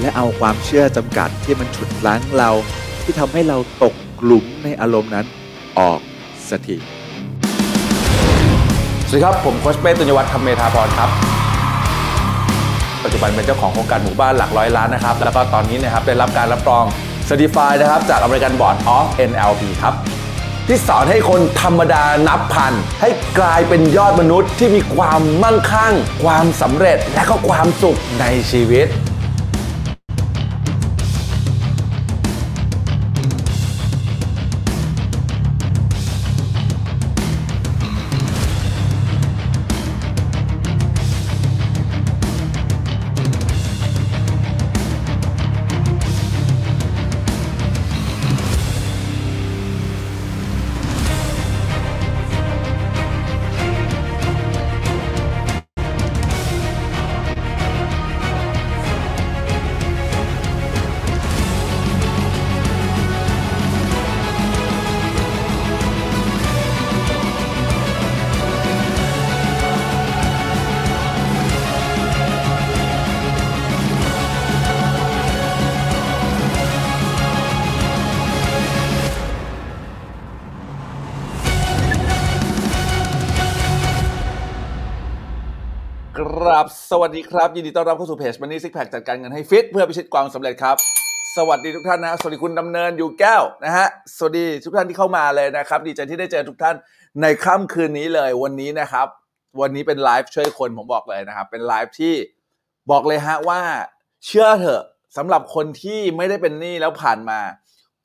และเอาความเชื่อจำกัดที่มันฉุดล้างเรา ที่ทำให้เราตกหลุมในอารมณ์นั้นออกสักทีสวัสดีครับ ผมโคชเป้ตุญญวัฒน์คำเมธาพรครับ ปัจจุบันเป็นเจ้าของโครงการหมู่บ้านหลักร้อยล้านนะครับ แล้วก็ตอนนี้นะครับได้รับการรับรอง Certified นะครับ จาก American Board of NLP ครับ ที่สอนให้คนธรรมดานับพัน ให้กลายเป็นยอดมนุษย์ที่มีความมั่งคั่ง ความสำเร็จและก็ความสุขในชีวิต สวัสดีครับ ยินดีต้อนรับเข้าสู่เพจมันนี่ซิกแพคจัดการเงินให้ฟิตเพื่อพิชิตความสำเร็จครับ สวัสดีทุกท่านนะ สวัสดีคุณดำเนินอยู่แก้วนะฮะสวัสดีทุกท่านที่เข้ามาเลยนะครับ ดีใจที่ได้เจอทุกท่านในค่ำคืนนี้เลยวันนี้นะครับ วันนี้เป็นไลฟ์ช่วยคนผมบอกเลยนะครับ เป็นไลฟ์ที่บอกเลยฮะว่า เชื่อเถอะสำหรับคนที่ไม่ได้เป็นหนี้แล้วผ่านมา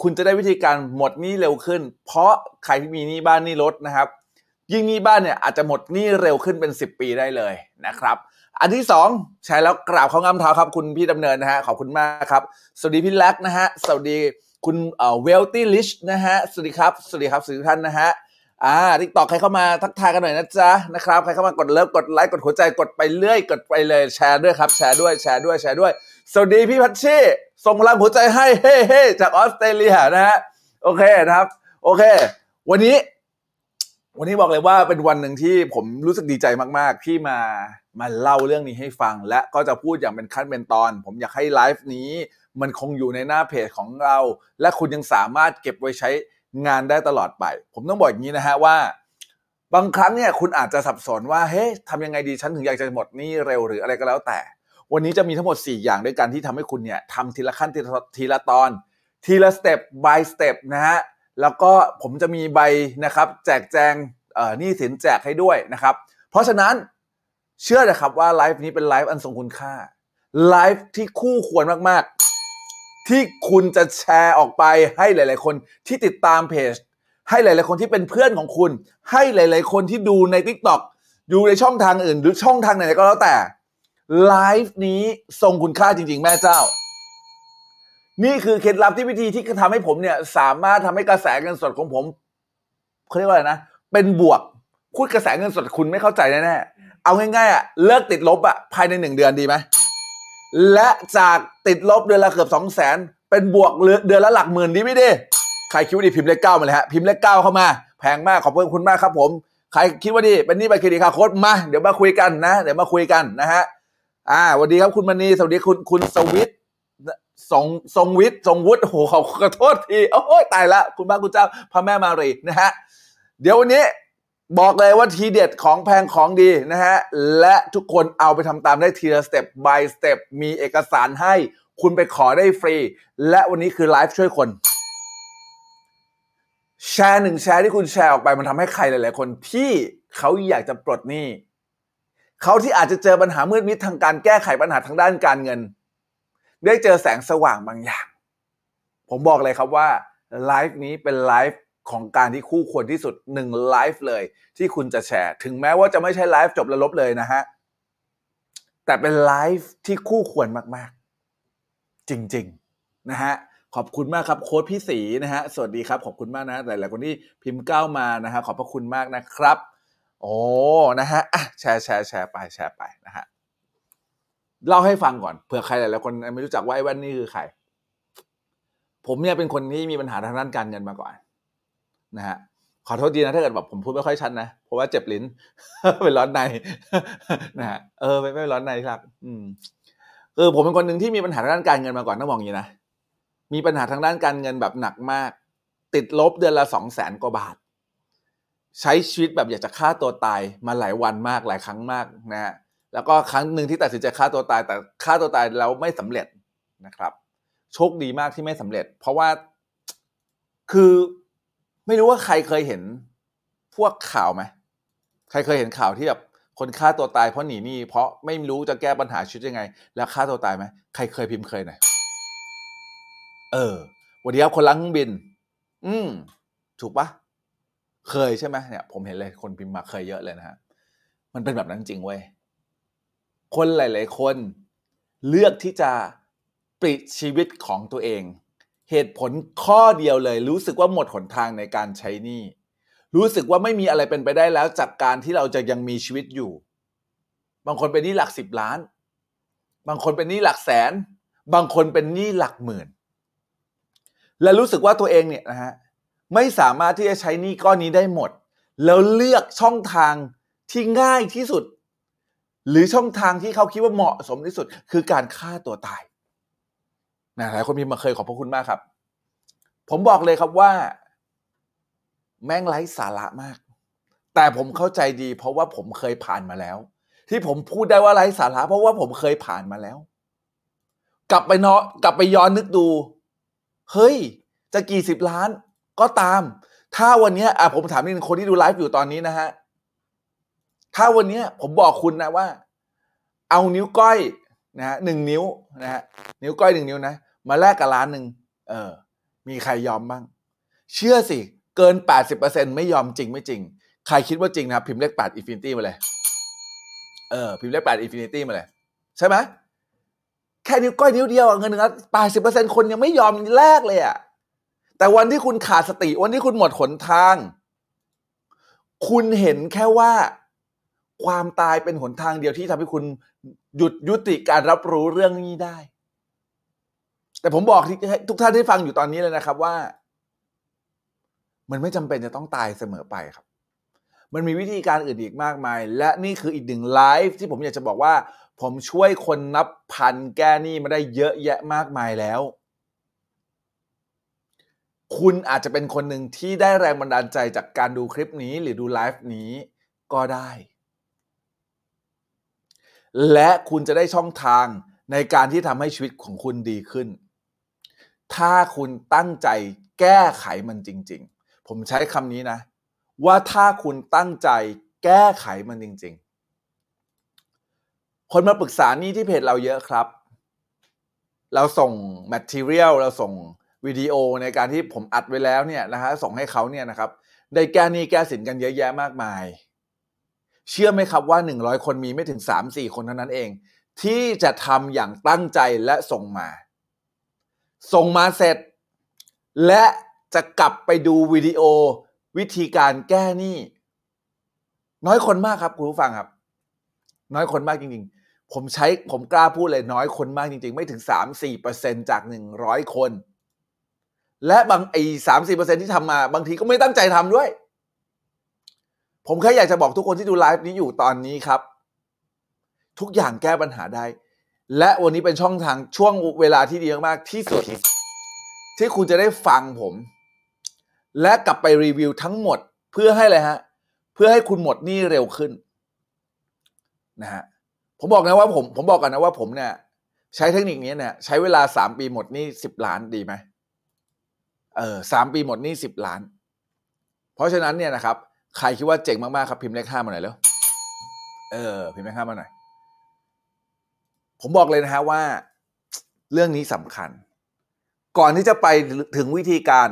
คุณจะได้วิธีการหมดหนี้เร็วขึ้น เพราะใครที่มีหนี้บ้านหนี้รถนะครับ ยิ่งหนี้บ้านเนี่ยอาจจะหมดหนี้เร็วขึ้นเป็น 10 ปีได้เลยนะครับ อันที่สองใช้แล้วกราบเขางามเท้าครับ คุณพี่ดำเนินนะฮะขอบคุณมากครับ สวัสดีพี่แล็กนะฮะสวัสดีคุณเอ่อ Wealthy Rich นะฮะสวัสดีครับสวัสดีครับสวัสดีท่านนะฮะอ่า TikTok ใครเข้ามาทักทายกันหน่อยนะจ๊ะนะครับใครเข้ามากด love กดไลค์กดหัวใจกดไปเรื่อยกดไปเลยแชร์ด้วยครับแชร์ด้วยแชร์ด้วยแชร์ด้วย สวัสดีพี่พัชชีส่งพลังหัวใจให้เฮ้เฮจากออสเตรเลียนะฮะโอเคนะครับ โอเค วันนี้ วันนี้บอกเลยว่าเป็นวันหนึ่งที่ผมรู้สึกดีใจมาก ๆ ที่มา มาเล่าเรื่องนี้ให้ฟัง และก็จะพูดอย่างเป็นขั้นเป็นตอน ผมอยากให้ไลฟ์นี้ มันคงอยู่ในหน้าเพจของเรา และคุณยังสามารถเก็บไว้ใช้งานได้ตลอดไป ผมต้องบอกอย่างนี้นะฮะว่า บางครั้งเนี่ยคุณอาจจะสับสนว่าเฮ้ยทำยังไงดีฉันถึงอยากจะหมดนี้เร็วหรืออะไรก็แล้วแต่ วันนี้จะมีทั้งหมด 4 อย่างด้วยกันที่ทำให้คุณเนี่ยทำทีละขั้นทีละทีละตอน ทีละสเต็ป by สเต็ปนะฮะแล้วก็ผมจะมีใบนะครับ แจกแจงเอ่อหนี้สินแจกให้ด้วยนะครับ เพราะฉะนั้น เชื่อนะครับว่าไลฟ์นี้เป็นไลฟ์อันทรงคุณค่า ไลฟ์ที่คู่ควรมากๆ ที่คุณจะแชร์ออกไปให้หลาย ๆ คนที่ติดตามเพจ ให้หลาย ๆ คนที่เป็นเพื่อนของคุณ ให้หลาย ๆ คนที่ดูใน TikTok ดูในช่องทางอื่น หรือช่องทางไหนก็แล้วแต่ไลฟ์นี้ทรงคุณค่าจริง ๆ แม่เจ้า นี่คือเคล็ดลับที่วิธีที่ทำให้ผมเนี่ย สามารถทำให้กระแสเงินสดของผมเขาเรียกว่าอะไรนะ เป็นบวกพูดกระแสเงินสดคุณไม่เข้าใจแน่ๆ เอาง่ายๆอะเลิกติดลบอะภายในหนึ่งเดือนดีไหมและจากติดลบเดือนละเกือบสองแสนเป็นบวกเดือนละหลักหมื่นดีไม่ดีใครคิดว่าดีพิมพ์เลขเก้ามาเลยฮะพิมพ์เลขเก้าเข้ามา แพงมากขอบคุณมากครับผม ใครคิดว่าดีเป็นหนี้บัตรเครดิตคาโค้ดมาเดี๋ยวมาคุยกันนะ เดี๋ยวมาคุยกันนะฮะอ่าสวัสดีครับคุณมณีสวัสดีคุณคุณสวิทย์ทรงทรงวิทย์ทรงวุฒิโอ้โหขอขอโทษทีโอ้ยตายละ คุณพระคุณเจ้าพระแม่มารีนะฮะเดี๋ยววันนี้ บอกเลยว่าทีเด็ดของแพงของดีนะฮะ และทุกคนเอาไปทำตามได้ทีละสเต็ป by สเต็ป มีเอกสารให้คุณไปขอได้ฟรี และวันนี้คือไลฟ์ช่วยคน แชร์หนึ่งแชร์ที่คุณแชร์ออกไปมันทำให้ใครหลาย ๆ คนที่เขาอยากจะปลดหนี้เขาที่อาจจะเจอปัญหามืดมิดทางการแก้ไขปัญหาทางด้านการเงิน ได้เจอแสงสว่างบางอย่าง ผมบอกเลยครับว่าไลฟ์นี้เป็นไลฟ์ ของการที่คู่ควรที่สุดหนึ่งไลฟ์เลย ที่คุณจะแชร์ ถึงแม้ว่าจะไม่ใช่ไลฟ์จบแล้วลบเลยนะฮะ แต่เป็นไลฟ์ที่คู่ควรมาก ๆ จริง ๆ นะฮะขอบคุณมากครับโค้ดพี่สีนะฮะสวัสดีครับ ขอบคุณมากนะหลายๆคนที่พิมพ์ก้าวมานะฮะขอบพระคุณมากนะครับ โอ้นะฮะอะแชร์แชร์แชร์ไปแชร์ไปนะฮะเล่าให้ฟังก่อนเผื่อใครหลายๆคนไม่รู้จักว่าไอ้แว่นนี่คือใคร ผมเนี่ยเป็นคนที่มีปัญหาทางด้านการเงินมาก่อน นะฮะขอโทษดีนะถ้าเกิดแบบผมพูดไม่ค่อยชัดนะ เพราะว่าเจ็บลิ้น เป็นร้อนในนะฮะเออไม่ไม่ร้อนในครับ อืมคือผมเป็นคนหนึ่งที่มีปัญหาทางด้านการเงินมาก่อนต้องบอกอย่างนี้นะมีปัญหาทางด้านการเงินแบบหนักมาก ติดลบเดือนละสองแสนกว่าบาท ใช้ชีวิตแบบอยากจะฆ่าตัวตายมาหลายวันมากหลายครั้งมากนะฮะแล้วก็ครั้งหนึ่งที่ตัดสินใจฆ่าตัวตาย แต่ฆ่าตัวตายแล้วไม่สำเร็จนะครับ โชคดีมากที่ไม่สำเร็จ เพราะว่าคือ ไม่รู้ว่าใครเคยเห็นพวกข่าวไหมใครเคยเห็นข่าวที่แบบคนฆ่าตัวตายเพราะหนีหนี้เพราะไม่รู้จะแก้ปัญหาชีวิตยังไง แล้วฆ่าตัวตายไหมใครเคยพิมพ์เคยหน่อยเออวันนี้ครับคนลังเครื่องบิน อืมถูกปะเคยใช่ไหมเนี่ย ผมเห็นเลยคนพิมพ์มาเคยเยอะเลยนะฮะมันเป็นแบบนั้นจริงเว้ยคนหลาย ๆ คนเลือกที่จะปลิดชีวิตของตัวเอง เหตุผลข้อเดียวเลย รู้สึกว่าหมดหนทางในการใช้หนี้รู้สึกว่าไม่มีอะไรเป็นไปได้แล้วจากการที่เราจะยังมีชีวิตอยู่ บางคนเป็นหนี้หลักสิบล้าน บางคนเป็นหนี้หลักแสน บางคนเป็นหนี้หลักหมื่น และรู้สึกว่าตัวเองเนี่ยนะฮะไม่สามารถที่จะใช้หนี้ก้อนนี้ได้หมด แล้วเลือกช่องทางที่ง่ายที่สุด หรือช่องทางที่เขาคิดว่าเหมาะสมที่สุด คือการฆ่าตัวตาย นะหลายคนพิมพ์มาเคยขอบพระคุณมากครับ ผมบอกเลยครับว่า แม่งไร้สาระมาก แต่ผมเข้าใจดี เพราะว่าผมเคยผ่านมาแล้ว ที่ผมพูดได้ว่าไร้สาระ เพราะว่าผมเคยผ่านมาแล้ว กลับไปเนาะกลับไปย้อนนึกดู เฮ้ย จะกี่สิบล้านก็ตาม ถ้าวันนี้อะผมถามนิดนึงคนที่ดูไลฟ์อยู่ตอนนี้นะฮะถ้าวันนี้ผมบอกคุณนะว่า เอานิ้วก้อย นะฮะหนึ่งนิ้วนะฮะนิ้วก้อยหนึ่งนิ้วนะ มาแลกกับล้านหนึ่งเออ มีใครยอมบ้าง เชื่อสิ เกิน 80%ไม่ยอมจริงไม่จริง ใครคิดว่าจริงนะครับ พิมพ์เลข8 Infinity มาเลย เออ พิมพ์เลข8 Infinity มาเลย ใช่ไหมแค่นิ้วก้อยนิ้วเดียวเงินหนึ่งแปดสิบเปอร์เซ็นคนยังไม่ยอมแลกเลยอะแต่วันที่คุณขาดสติวันที่คุณหมดหนทาง คุณเห็นแค่ว่า ความตายเป็นหนทางเดียวที่ทำให้คุณหยุดยุติการรับรู้เรื่องนี้ได้ แต่ผมบอกท,ทุกท่านที่ฟังอยู่ตอนนี้เลยนะครับว่า มันไม่จำเป็นจะต้องตายเสมอไปครับ มันมีวิธีการอื่นอีกมากมาย และนี่คืออีกหนึ่งไลฟ์ที่ผมอยากจะบอกว่า ผมช่วยคนนับพันแก้หนี้มาได้เยอะแยะมากมายแล้ว คุณอาจจะเป็นคนหนึ่งที่ได้แรงบันดาลใจจากการดูคลิปนี้หรือดูไลฟ์นี้ก็ได้ และคุณจะได้ช่องทางในการที่ทำให้ชีวิตของคุณดีขึ้น ถ้าคุณตั้งใจแก้ไขมันจริง ๆ ผมใช้คำนี้นะ ว่าถ้าคุณตั้งใจแก้ไขมันจริง ๆ คนมาปรึกษานี่ที่เพจเราเยอะครับ เราส่ง material เราส่งวิดีโอในการที่ผมอัดไว้แล้วเนี่ยนะฮะส่งให้เขาเนี่ยนะครับ ได้แก้หนี้แก้สินกันเยอะแยะมากมาย เชื่อไหมครับว่า 100 คนมีไม่ถึง 3-4 คนเท่านั้นเอง ที่จะทำอย่างตั้งใจและส่งมา ส่งมาเสร็จ และจะกลับไปดูวิดีโอวิธีการแก้หนี้ น้อยคนมากครับคุณผู้ฟังครับ น้อยคนมากจริง ๆ ผมใช้ผมกล้าพูดเลยน้อยคนมากจริง ๆ ไม่ถึง 3-4%จาก 100 คน และบางไอ้สามสี่เปอร์เซ็นที่ทำมา บางทีก็ไม่ตั้งใจทำด้วย ผมแค่อยากจะบอกทุกคนที่ดูไลฟ์นี้อยู่ตอนนี้ครับ ทุกอย่างแก้ปัญหาได้ และวันนี้เป็นช่องทางช่วงเวลาที่ดีมากๆที่สุด ที่คุณจะได้ฟังผม และกลับไปรีวิวทั้งหมดเพื่อให้อะไรฮะ เพื่อให้คุณหมดหนี้เร็วขึ้นนะฮะผมบอกนะว่าผมผมบอกกันนะว่าผมเนี่ย ใช้เทคนิคนี้เนี่ย ใช้เวลาสามปีหมดหนี้สิบล้านดีไหมเออสามปีหมดหนี้สิบล้าน เพราะฉะนั้นเนี่ยนะครับ ใครคิดว่าเจ๋งมากๆครับพิมพ์เลขห้ามาหน่อยแล้วเออพิมพ์เลขห้ามาหน่อย ผมบอกเลยนะฮะว่า เรื่องนี้สำคัญ ก่อนที่จะไปถึงวิธีการ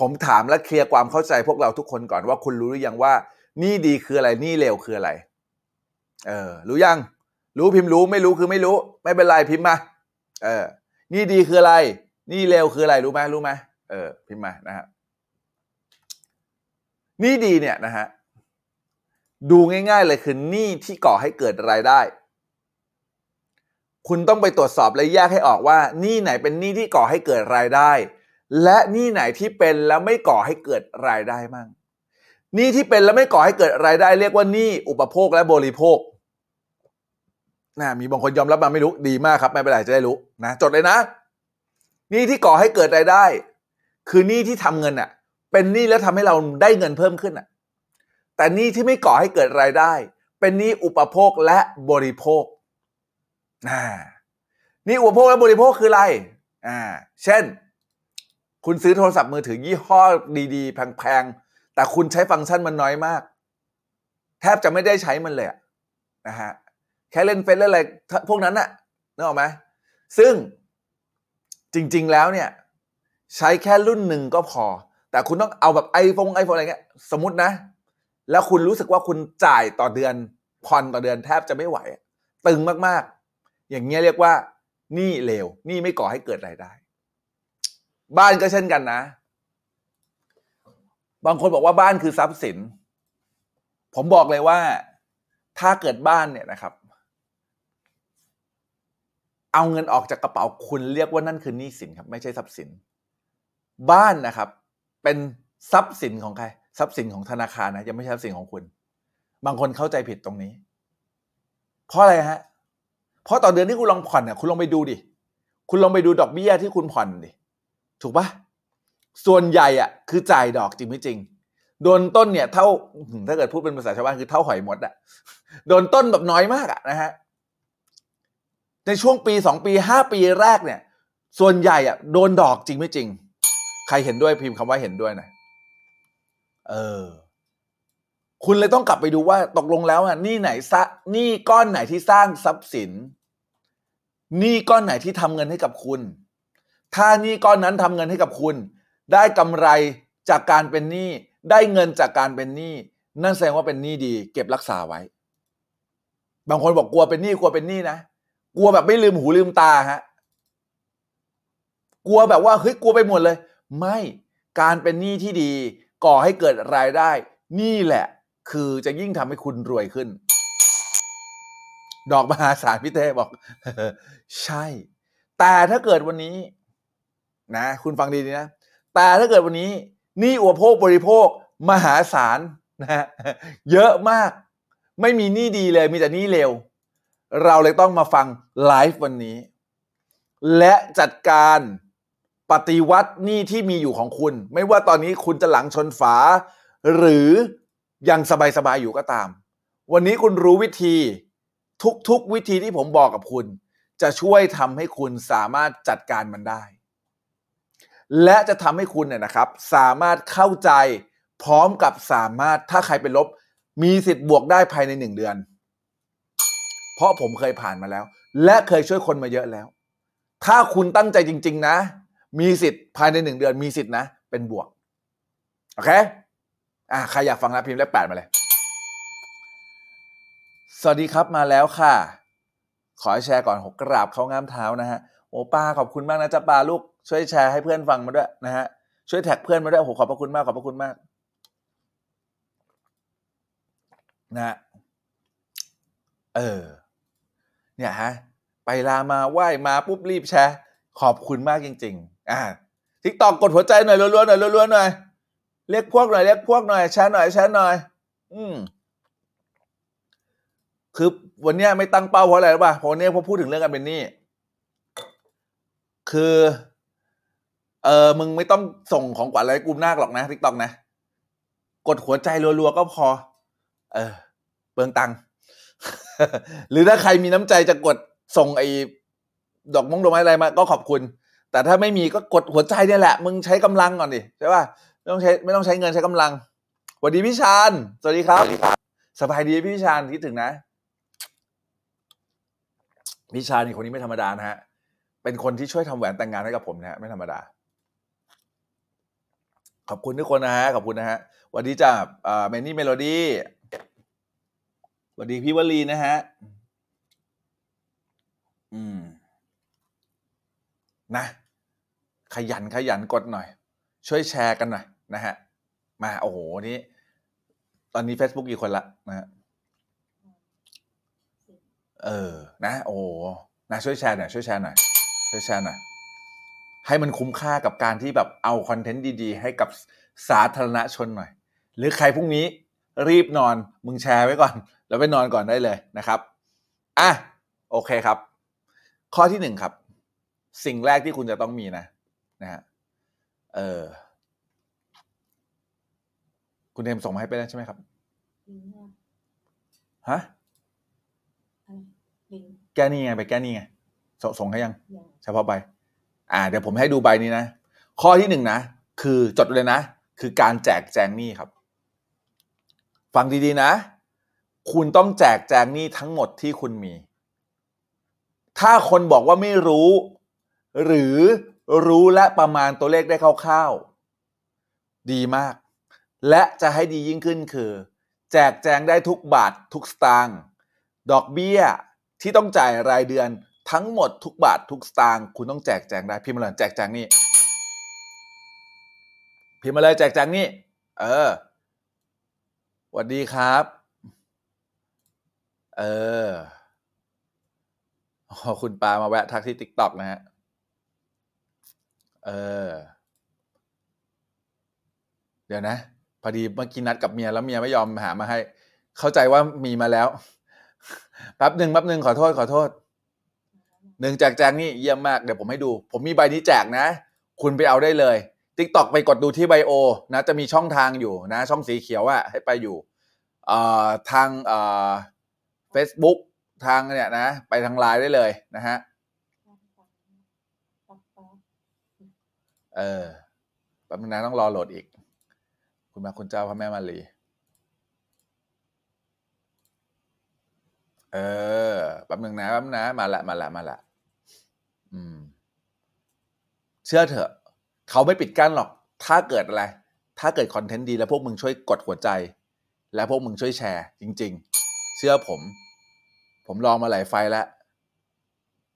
ผมถามและเคลียร์ความเข้าใจพวกเราทุกคนก่อนว่าคุณรู้หรือยังว่า นี่ดีคืออะไรนี่เลวคืออะไร เออ รู้ยัง รู้พิมพ์รู้ไม่รู้คือไม่รู้ ไม่เป็นไรพิมพ์มาเออ นี่ดีคืออะไร นี่เร็วคืออะไรรู้ไหมรู้ไหมเออ พิมพ์มานะฮะ หนี่ดีเนี่ยนะฮะดูง่าย ๆ เลยคือหนี้ที่ก่อให้เกิดรายได้ คุณต้องไปตรวจสอบและแยกให้ออกว่าหนี้ไหนเป็นหนี้ที่ก่อให้เกิดรายได้ และหนี้ไหนที่เป็นแล้วไม่ก่อให้เกิดรายได้มั่งหนี้ที่เป็นแล้วไม่ก่อให้เกิดรายได้ เรียกว่าหนี้อุปโภคและบริโภคนะมีบางคนยอมรับมาไม่รู้ดีมากครับ ไม่เป็นไรจะได้รู้นะจดเลยนะหนี้ที่ก่อให้เกิดรายได้ คือหนี้ที่ทำเงินอะ เป็นหนี้แล้วทำให้เราได้เงินเพิ่มขึ้นอะ แต่หนี้ที่ไม่ก่อให้เกิดรายได้ เป็นหนี้อุปโภคและบริโภคอ่าหนี่อุปโภคและบริโภคคืออะไร อ่า เช่น คุณซื้อโทรศัพท์มือถือยี่ห้อดีๆ แพงๆ แต่คุณใช้ฟังก์ชันมันน้อยมาก แทบจะไม่ได้ใช้มันเลยะนะฮะ แค่เล่นเฟซเล่นอะไรพวกนั้นน่ะนึกออกไหม ซึ่งจริงๆแล้วเนี่ย ใช้แค่รุ่นหนึ่งก็พอ แต่คุณต้องเอาแบบไอโฟนไอโฟนอะไรเงี้ยสมมตินะ แล้วคุณรู้สึกว่าคุณจ่ายต่อเดือนผ่อนต่อเดือนแทบจะไม่ไหว ตึงมากๆ อย่างเงี้ยเรียกว่านี้เลวนี้ไม่ก่อให้เกิดรายได้ บ้านก็เช่นกันนะ บางคนบอกว่าบ้านคือทรัพย์สิน ผมบอกเลยว่าถ้าเกิดบ้านเนี่ยนะครับ เอาเงินออกจากกระเป๋าคุณเรียกว่านั่นคือหนี้สินครับ ไม่ใช่ทรัพย์สิน บ้านนะครับ เป็นทรัพย์สินของใคร ทรัพย์สินของธนาคารนะยังไม่ใช่ทรัพย์สินของคุณ บางคนเข้าใจผิดตรงนี้ เพราะอะไรฮะ เพราะต่อเดือนที่คุณลองผ่อนเนี่ยคุณลองไปดูดิ คุณลองไปดูดอกเบี้ยที่คุณผ่อนดิ ถูกปะส่วนใหญ่อะคือจ่ายดอกจริงไม่จริง โดนต้นเนี่ยเท่าถ้าเกิดพูดเป็นภาษาชาวบ้านคือเท่าหอยมดอะ โดนต้นแบบน้อยมากอะนะฮะ ในช่วงปีสองปีห้าปีแรกเนี่ย ส่วนใหญ่อะโดนดอกจริงไม่จริง ใครเห็นด้วยพิมพ์คำว่าเห็นด้วยหน่อยเออ คุณเลยต้องกลับไปดูว่าตกลงแล้วอะหนี่ไหนซะหนี่ก้อนไหนที่สร้างทรัพย์สินหนี่ก้อนไหนที่ทำเงินให้กับคุณ ถ้าหนี้ก้อนนั้นทำเงินให้กับคุณ ได้กำไรจากการเป็นหนี้ได้เงินจากการเป็นหนี้นั่นแสดงว่าเป็นหนี้ดี เก็บรักษาไว้ บางคนบอกกลัวเป็นหนี้กลัวเป็นหนี้นะกลัวแบบไม่ลืมหูลืมตาฮะกลัวแบบว่าเฮ้ยกลัวไปหมดเลย ไม่การเป็นหนี้ที่ดี ก่อให้เกิดรายได้ นี่แหละ คือจะยิ่งทำให้คุณรวยขึ้น ดอกมหาศาลพี่เต้บอก ใช่ แต่ถ้าเกิดวันนี้ นะ คุณฟังดีๆนะ แต่ถ้าเกิดวันนี้หนี้อุปโภคบริโภค มหาศาลนะฮะเยอะมาก ไม่มีหนี้ดีเลย มีแต่หนี้เลวเราเลยต้องมาฟังไลฟ์วันนี้ และจัดการ ปฏิวัติหนี้ที่มีอยู่ของคุณ ไม่ว่าตอนนี้คุณจะหลังชนฝา หรือยังสบายๆอยู่ก็ตาม วันนี้คุณรู้วิธีทุกๆวิธีที่ผมบอกกับคุณ จะช่วยทำให้คุณสามารถจัดการมันได้ และจะทำให้คุณเนี่ยนะครับ สามารถเข้าใจพร้อมกับสามารถถ้าใครเป็นลบ มีสิทธิ์บวกได้ภายในหนึ่งเดือน เพราะผมเคยผ่านมาแล้ว และเคยช่วยคนมาเยอะแล้ว ถ้าคุณตั้งใจจริง ๆ นะ มีสิทธิ์ภายในหนึ่งเดือนมีสิทธิ์นะ เป็นบวก โอเค อะใครอยากฟังนะพิมพ์เลขแปดมาเลย สวัสดีครับมาแล้วค่ะ ขอให้แชร์ก่อนหกกราบเข้างามเท้านะฮะโอ้ป้าขอบคุณมากนะจ๊ะป้าลูกช่วยแชร์ให้เพื่อนฟังมาด้วยนะฮะช่วยแท็กเพื่อนมาด้วยโอ้โหขอบพระคุณมากขอบพระคุณมากนะฮะเออ เนี่ยฮะ ไปลามาไหว้มาปุ๊บรีบแชร์ ขอบคุณมากจริง ๆ อ่า TikTok กดหัวใจหน่อยรัวๆหน่อยรัวๆหน่อยเรียกพวกหน่อยเรียกพวกหน่อยแชร์หน่อยแชร์หน่อย อืมคือวันเนี้ยไม่ตั้งเป้าเพราะอะไรรู้ป่ะเพราะวันเนี้ยพอพูดถึงเรื่องการเป็นหนี้คือ เออมึงไม่ต้องส่งของขวัญอะไรกูมากหรอกนะทิกตอกนะ กดหัวใจรัวๆก็พอ เออเปลืองตังค์หรือถ้าใครมีน้ำใจจะกดส่งไอ้ดอกมงดอกไม้อะไรมา ก็ขอบคุณ แต่ถ้าไม่มีก็กดหัวใจเนี่ยแหละ มึงใช้กำลังก่อนดิใช่ป่ะไม่ต้องใช้ไม่ต้องใช้เงินใช้กำลังสวัสดีพี่ชาญสวัสดีครับสบายดีพี่ชาญคิดถึงนะพี่ชาญนี่คนนี้ไม่ธรรมดานะฮะเป็นคนที่ช่วยทำแหวนแต่งงานให้กับผมนะฮะไม่ธรรมดา ขอบคุณทุกคนนะฮะขอบคุณนะฮะสวัสดีจ้าเมนี่เมโลดี้สวัสดีพี่วลีนะฮะ อืม นะ ขยันขยันกดหน่อย ช่วยแชร์กันหน่อยนะฮะ มาโอ้โหนี่ตอนนี้ Facebook กี่คนละนะฮะเออ นะ โอ้โหนะช่วยแชร์หน่อยช่วยแชร์หน่อยช่วยแชร์หน่อยให้มันคุ้มค่ากับการที่แบบเอาคอนเทนต์ดีๆ ให้กับสาธารณชนหน่อย หรือใครพรุ่งนี้รีบนอนมึงแชร์ไว้ก่อน แล้วไปนอนก่อนได้เลยนะครับ อะ โอเคครับ ข้อที่หนึ่งครับ สิ่งแรกที่คุณจะต้องมีนะนะฮะเออ คุณเทมส่งมาให้ไปแล้วใช่ไหมครับลิงก์อะฮะอะไรลิงก์แก้หนี่ไงไปแก้หนี่ไงสส่งให้ยังอย่างเฉพาะใบอ่า เดี๋ยวผมให้ดูใบนี้นะ ข้อที่หนึ่งนะ คือจดไว้เลยนะ คือการแจกแจงหนี้ครับ ฟังดีๆนะ คุณต้องแจกแจงหนี้ทั้งหมดที่คุณมี ถ้าคนบอกว่าไม่รู้ หรือรู้และประมาณตัวเลขได้คร่าวๆ ดีมาก และจะให้ดียิ่งขึ้นคือ แจกแจงได้ทุกบาททุกสตางค์ดอกเบี้ยที่ต้องจ่ายรายเดือนทั้งหมดทุกบาททุกสตางค์คุณต้องแจกแจงได้พิมพ์มาเลยแจกแจงนี่พิมพ์มาเลยแจกแจงนี่เออสวัสดีครับ เอออ๋อคุณปามาแวะทักที่ติ๊กต็อกนะฮะ เออ เดี๋ยวนะ พอดีเมื่อกี้นัดกับเมียแล้วเมียไม่ยอมหามาให้ เข้าใจว่ามีมาแล้วแป๊บหนึ่งแป๊บหนึ่งขอโทษขอโทษหนึ่งแจกแจงนี่เยี่ยมมากเดี๋ยวผมให้ดู ผมมีใบนี้แจกนะ คุณไปเอาได้เลย t ิ k t o k ไปกดดูที่ไบโอนะจะมีช่องทางอยู่นะ ช่องสีเขียวอะให้ไปอยู่ทางเอ่อ Facebook ทางเนี่ยนะ ไปทางไลน์ได้เลยนะฮะ ปั๊บปั๊บ เออแป๊บนึงนะต้องรอโหลดอีก คุณมาคุณเจ้าพระแม่มารีเออแป๊บนึงนะแป๊บนึงนะมาละมาละมาละอืม เชื่อเถอะ เขาไม่ปิดกั้นหรอก ถ้าเกิดอะไร ถ้าเกิดคอนเทนต์ดีแล้วพวกมึงช่วยกดหัวใจ และพวกมึงช่วยแชร์ จริง ๆ เชื่อผม ผมลองมาหลายไฟแล้ว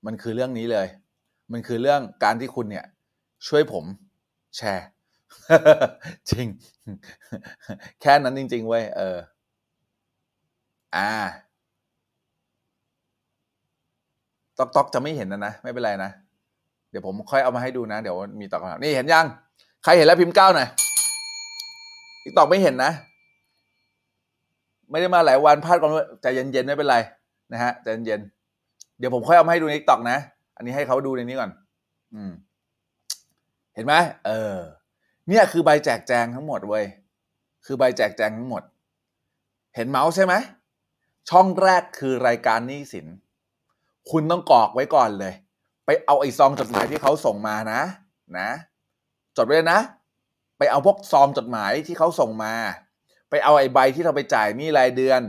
มันคือเรื่องนี้เลย มันคือเรื่องการที่คุณเนี่ย ช่วยผมแชร์ จริง แค่นั้นจริง ๆ เว้ย เออ อ่าTikTok จะไม่เห็นนะนะ ไม่เป็นไรนะ เดี๋ยวผมค่อยเอามาให้ดูนะ เดี๋ยวมีตอบคำถามนี่เห็นยัง ใครเห็นแล้วพิมพ์เก้าหน่อย TikTok ไม่เห็นนะ ไม่ได้มาหลายวันพลาดก่อนด้วยใจเย็นๆไม่เป็นไรนะฮะใจเย็นๆเดี๋ยวผมค่อยเอามาให้ดูใน TikTok นะ อันนี้ให้เขาดูในนี้ก่อน อืม เห็นไหมเออ เนี่ยคือใบแจกแจงทั้งหมดเว้ย คือใบแจกแจงทั้งหมด เห็นเมาส์ใช่ไหม ช่องแรกคือรายการหนี้สิน คุณต้องกรอกไว้ก่อนเลย ไปเอาไอ้ซองจดหมายที่เขาส่งมานะ นะ จดไว้เลยนะ ไปเอาพวกซองจดหมายที่เขาส่งมา ไปเอาไอ้ใบที่เราไปจ่ายหนี้รายเดือน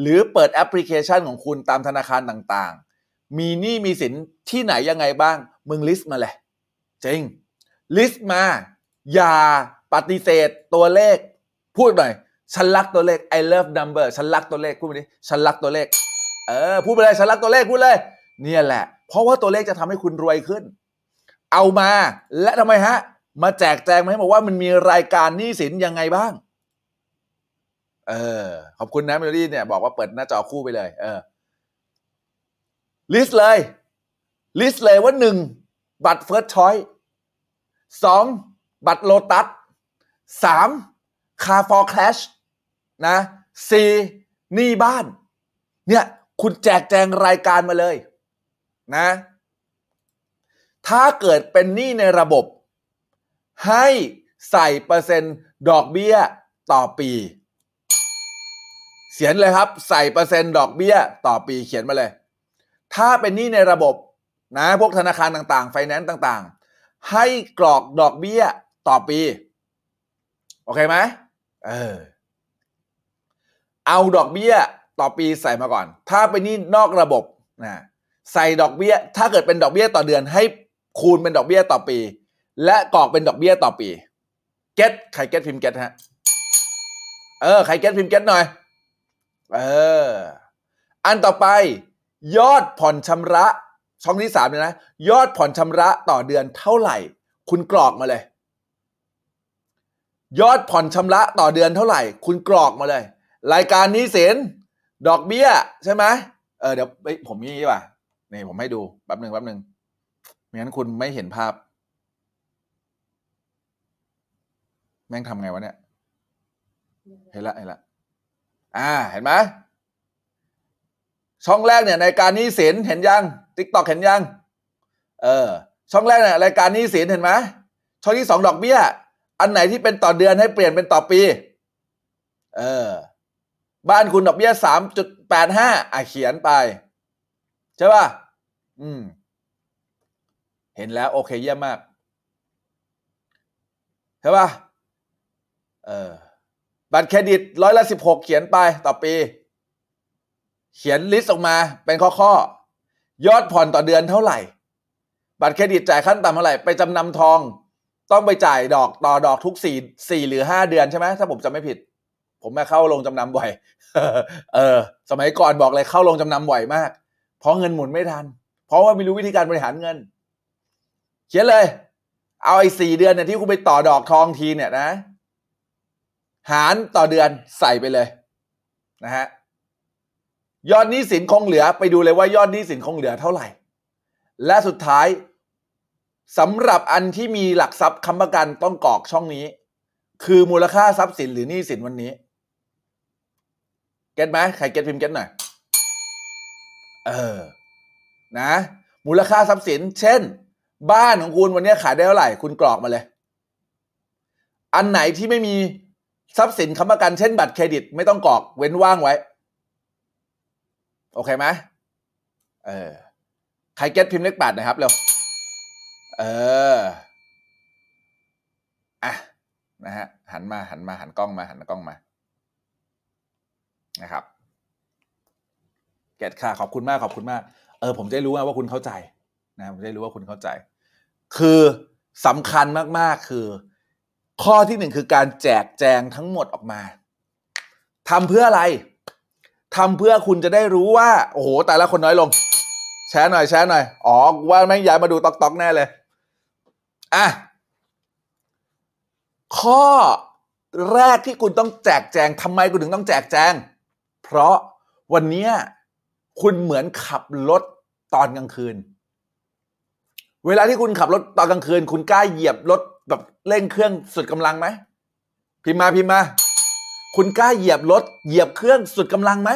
หรือเปิดแอปพลิเคชันของคุณตามธนาคารต่างๆ มีหนี้มีสินที่ไหนยังไงบ้าง มึง list มาเลยจริง list มา อย่าปฏิเสธตัวเลข พูดหน่อยฉันรักตัวเลข I love number ฉันรักตัวเลขพูดไปดิฉันรักตัวเลข เออพูดไปเลยฉันรักตัวเลขพูดเลย เนี่ยแหละ เพราะว่าตัวเลขจะทำให้คุณรวยขึ้น เอามาและทำไมฮะ มาแจกแจงมาให้บอกว่ามันมีรายการหนี้สินยังไงบ้าง เออขอบคุณนะเมโลดี้เนี่ย บอกว่าเปิดหน้าจอคู่ไปเลย เออ list เลยlist เลยว่าหนึ่งบัตร First Choice สองบัตรโลตัสสาม Car for Cash นะสี่หนี้บ้าน เนี่ยคุณแจกแจงรายการมาเลยนะ ถ้าเกิดเป็นหนี้ในระบบ ให้ใส่เปอร์เซ็นต์ดอกเบี้ยต่อปี เขียนเลยครับ ใส่เปอร์เซ็นต์ดอกเบี้ยต่อปีเขียนมาเลย ถ้าเป็นหนี้ในระบบนะพวกธนาคารต่างๆ ไฟแนนซ์ต่างๆ ให้กรอกดอกเบี้ยต่อปี โอเคไหมเออเอาดอกเบี้ยต่อปีใส่มาก่อน ถ้าเป็นหนี้นอกระบบนะใส่ดอกเบี้ย ถ้าเกิดเป็นดอกเบี้ยต่อเดือน ให้คูณเป็นดอกเบี้ยต่อปี และกรอกเป็นดอกเบี้ยต่อปี get ใคร get พิมพ์ get ฮะเออใครเก็ตพิมพ์เก็ตหน่อย เออ อันต่อไป ยอดผ่อนชำระ ช่องที่สามเนี่ยนะ ยอดผ่อนชำระต่อเดือนเท่าไหร่ คุณกรอกมาเลย ยอดผ่อนชำระต่อเดือนเท่าไหร่ คุณกรอกมาเลย รายการนี้เสินดอกเบี้ย ใช่ไหมเออเดี๋ยวผมมีนี่ป่ะนี่ผมให้ดูแป๊บหนึ่งแป๊บหนึ่งไม่งั้นคุณไม่เห็นภาพ แม่งทำไงวะเนี่ย เห็นละเห็นละ อ่า เห็นไหม ช่องแรกเนี่ยรายการนี้สินเห็นยังติ๊กตอกเห็นยัง เออ ช่องแรกเนี่ยรายการนี้สินเห็นไหมช่องที่สองดอกเบี้ย อันไหนที่เป็นต่อเดือนให้เปลี่ยนเป็นต่อปี เออ บ้านคุณดอกเบี้ยสามจุดแปดห้าอะเขียนไป ใช่ป่ะ อืม เห็นแล้ว โอเคเยี่ยมมาก ใช่ป่ะ เออ บัตรเครดิตร้อยละสิบหกเขียนไปต่อปี เขียน list ออกมาเป็นข้อข้อๆ ยอดผ่อนต่อเดือนเท่าไหร่ บัตรเครดิตจ่ายขั้นต่ำเท่าไหร่ ไปจำนำทอง ต้องไปจ่ายดอกต่อดอกทุกสี่สี่หรือห้าเดือนใช่ไหมถ้าผมจำไม่ผิด ผมมาเข้าโรงจำนำบ่อย เออ สมัยก่อนบอกเลยเข้าโรงจำนำบ่อยมาก เพราะเงินหมุนไม่ทัน เพราะว่าไม่รู้วิธีการบริหารเงิน เขียนเลย เอาไอ้สี่เดือนเนี่ยที่คุณไปต่อดอกทองทีเนี่ยนะ หารต่อเดือนใส่ไปเลย นะฮะ ยอดหนี้สินคงเหลือไปดูเลยว่ายอดหนี้สินคงเหลือเท่าไหร่ และสุดท้ายสำหรับอันที่มีหลักทรัพย์ค้ำประกันต้องกรอกช่องนี้ คือมูลค่าทรัพย์สินหรือหนี้สินวันนี้ get ไหมใคร get พิมพ์ get หน่อย เออ นะ มูลค่าทรัพย์สิน เช่น บ้านของคุณวันนี้ขายได้เท่าไหร่ คุณกรอกมาเลย อันไหนที่ไม่มีทรัพย์สินค้ำประกันเช่นบัตรเครดิต ไม่ต้องกรอกเว้นว่างไว้ โอเคไหมเออใคร get พิมพ์เลขแปดนะครับเร็วเอออะนะฮะหันมาหันมาหันกล้องมาหันกล้องมานะครับ get ค่ะขอบคุณมากขอบคุณมาก เออ ผมจะได้รู้ว่าคุณเข้าใจนะผมจะได้รู้ว่าคุณเข้าใจ คือสำคัญมากๆคือ ข้อที่หนึ่งคือการแจกแจงทั้งหมดออกมาทำเพื่ออะไร ทำเพื่อคุณจะได้รู้ว่า โอ้โห แต่ละคนน้อยลง แชร์หน่อยแชร์หน่อย อ๋อ ว่าแม่งย้ายมาดู TikTok แน่เลย อะ ข้อแรกที่คุณต้องแจกแจงทำไมคุณถึงต้องแจกแจง เพราะวันนี้คุณเหมือนขับรถตอนกลางคืน เวลาที่คุณขับรถตอนกลางคืน คุณกล้าเหยียบรถแบบเร่งเครื่องสุดกำลังไหมพิมพ์มาพิมพ์มา คุณกล้าเหยียบรถเหยียบเครื่องสุดกำลังไหม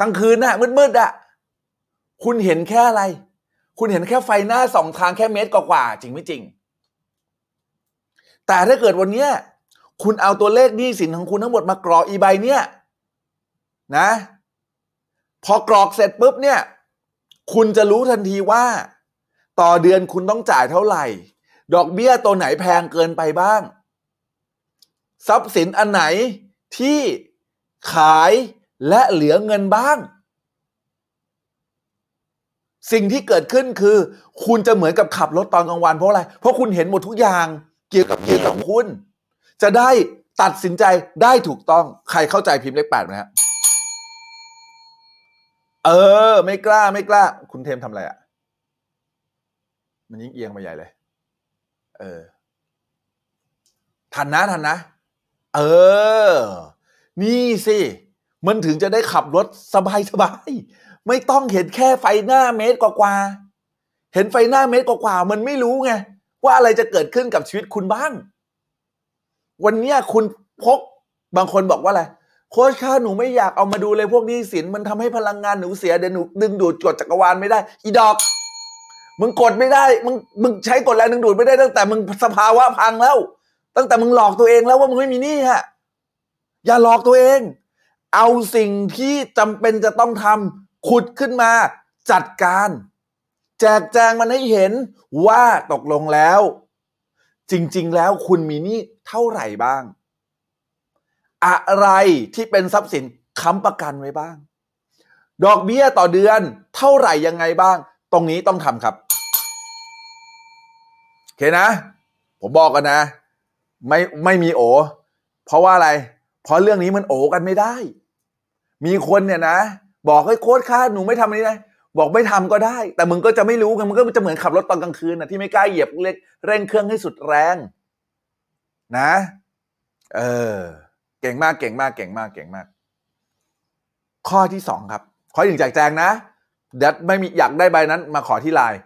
กลางคืนน่ะมืดๆอะคุณเห็นแค่อะไร คุณเห็นแค่ไฟหน้าสองทางแค่เมตรกว่าๆจริงไม่จริง แต่ถ้าเกิดวันเนี้ยคุณเอาตัวเลขหนี้สินของคุณทั้งหมดมากรอกอีใบเนี่ย นะ พอกรอกเสร็จปุ๊บเนี่ย คุณจะรู้ทันทีว่า ต่อเดือนคุณต้องจ่ายเท่าไหร่ ดอกเบี้ยตัวไหนแพงเกินไปบ้าง ทรัพย์สินอันไหนที่ขายและเหลือเงินบ้าง สิ่งที่เกิดขึ้นคือ คุณจะเหมือนกับขับรถตอนกลางวันเพราะอะไร เพราะคุณเห็นหมดทุกอย่างเกี่ยวกับเกี่ยวกับคุณ จะได้ตัดสินใจได้ถูกต้องใครเข้าใจพิมพ์เลขแปดไหมฮะเออ ไม่กล้าไม่กล้า คุณเทมทำอะไรอะ มันยิ่งเอียงมาใหญ่เลย เออ ทันนะทันนะ เออ นี่สิ มันถึงจะได้ขับรถสบายสบายๆไม่ต้องเห็นแค่ไฟหน้าเมตรกว่าๆเห็นไฟหน้าเมตรกว่าๆมันไม่รู้ไง ว่าอะไรจะเกิดขึ้นกับชีวิตคุณบ้าง วันนี้คุณพกบางคนบอกว่าอะไรโค้ชค่าหนูไม่อยากเอามาดูเลยพวกนี้สินมันทำให้พลังงานหนูเสียเดี๋ยวหนูดึงดูดกดจักรวาลไม่ได้ อีดอก มึงกดไม่ได้ มึงมึงใช้กดแรงดึงดูดไม่ได้ตั้งแต่มึงสภาวะพังแล้ว ตั้งแต่มึงหลอกตัวเองแล้วว่ามึงไม่มีหนี้ฮะอย่าหลอกตัวเอง เอาสิ่งที่จำเป็นจะต้องทำขุดขึ้นมาจัดการ แจกแจงมันให้เห็นว่าตกลงแล้ว จริง ๆ แล้วคุณมีหนี้เท่าไหร่บ้าง อะไรที่เป็นทรัพย์สินค้ำประกันไว้บ้าง ดอกเบี้ยต่อเดือนเท่าไหร่ยังไงบ้าง ตรงนี้ต้องทำครับโอเคนะ ผมบอกกันนะ ไม่ไม่มีโอ เพราะว่าอะไร เพราะเรื่องนี้มันโอกันไม่ได้ มีคนเนี่ยนะ บอกให้โค้ดค่าหนูไม่ทำอันนี้นะบอกไม่ทำก็ได้ แต่มึงก็จะไม่รู้ไงมึงก็จะเหมือนขับรถตอนกลางคืนนะที่ไม่กล้าเหยียบเร่งเร่งเครื่องให้สุดแรง นะ เออ เก่งมากเก่งมากเก่งมากเก่งมาก ข้อที่สองครับ ข้อที่หนึ่งแจกแจงนะเดี๋ยวไม่มีอยากได้ใบนั้น มาขอที่ไลน์